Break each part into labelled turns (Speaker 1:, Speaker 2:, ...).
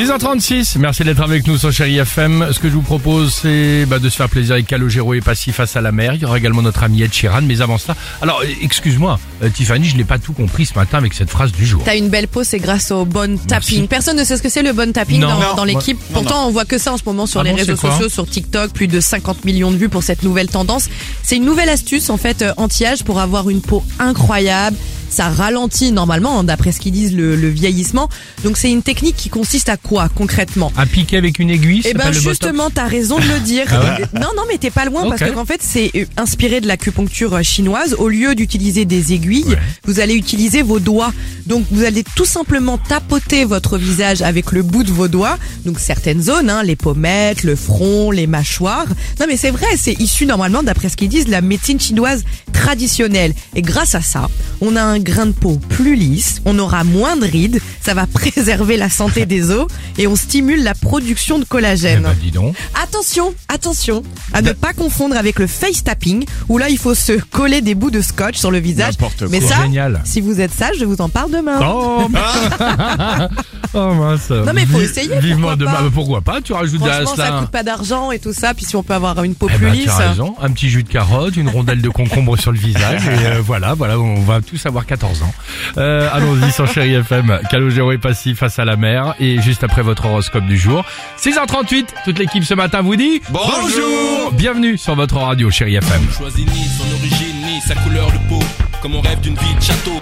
Speaker 1: 6h36, merci d'être avec nous sur Chéri FM. Ce que je vous propose, c'est bah, de se faire plaisir avec Calogero et Passy face à la mer. Il y aura également notre ami Ed Sheeran, mais avant cela... Alors, excuse-moi, euh, Tiffany, je n'ai pas tout compris ce matin avec cette phrase du jour.
Speaker 2: T'as une belle peau, c'est grâce au bon tapping. Personne ne sait ce que c'est le bon tapping
Speaker 1: Non.
Speaker 2: dans,
Speaker 1: Non,
Speaker 2: dans l'équipe. Pourtant, on voit que ça en ce moment sur
Speaker 1: Ah
Speaker 2: les
Speaker 1: bon,
Speaker 2: réseaux
Speaker 1: c'est quoi
Speaker 2: sociaux, sur TikTok, plus de 50 millions de vues pour cette nouvelle tendance. C'est une nouvelle astuce en fait euh, anti-âge pour avoir une peau incroyable. Ça ralentit normalement, hein, d'après ce qu'ils disent, le, le vieillissement. Donc c'est une technique qui consiste à quoi concrètement?
Speaker 1: Un piqué avec une aiguille,
Speaker 2: eh ben justement, t'as raison de le dire. non, non, mais t'es pas loin parce
Speaker 1: Ok.
Speaker 2: que en fait, c'est euh, inspiré de l'acupuncture euh, chinoise. Au lieu d'utiliser des aiguilles,
Speaker 1: Ouais.
Speaker 2: vous allez utiliser vos doigts. Donc, vous allez tout simplement tapoter votre visage avec le bout de vos doigts. Donc, certaines zones, hein, les pommettes, le front, les mâchoires. Non, mais c'est vrai, c'est issu normalement, d'après ce qu'ils disent, de la médecine chinoise traditionnelle. Et grâce à ça, on a un grain de peau plus lisse, on aura moins de rides, ça va préserver la santé des os et on stimule la production de
Speaker 1: Eh
Speaker 2: collagène.
Speaker 1: ben, dis donc.
Speaker 2: Attention, attention, à ne pas confondre avec le face tapping, où là il faut se coller des bouts de scotch sur le visage.
Speaker 1: N'importe
Speaker 2: Mais
Speaker 1: quoi.
Speaker 2: ça,
Speaker 1: Génial.
Speaker 2: si vous êtes sage, je vous en parle demain.
Speaker 1: Oh, oh mince.
Speaker 2: Non, mais faut essayer,
Speaker 1: Vivement
Speaker 2: pourquoi
Speaker 1: demain.
Speaker 2: pas
Speaker 1: Mais pourquoi pas Tu rajoutes à
Speaker 2: Franchement, ça
Speaker 1: cela.
Speaker 2: coûte pas d'argent et tout ça, puis si on peut avoir une peau
Speaker 1: Eh
Speaker 2: plus
Speaker 1: ben,
Speaker 2: lisse.
Speaker 1: raison, un petit jus de carotte, une rondelle de concombre sur le visage, et euh, voilà, voilà, on va tous avoir 14 ans. Euh, Allons-y sur Chéri FM, Calogero et Passy face à la mer, et juste après votre horoscope du jour. 6h38, toute l'équipe ce matin vous dit Bonjour Bienvenue sur votre radio Chéri FM.
Speaker 3: choisit ni son origine ni sa couleur de peau. Comme on rêve d'une vie de château.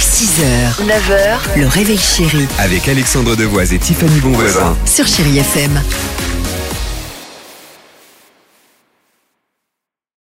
Speaker 4: 6h, 9h, le réveil chéri
Speaker 5: Avec Alexandre Devoise et Tiffany Bonvoisin.
Speaker 4: sur Chérie FM.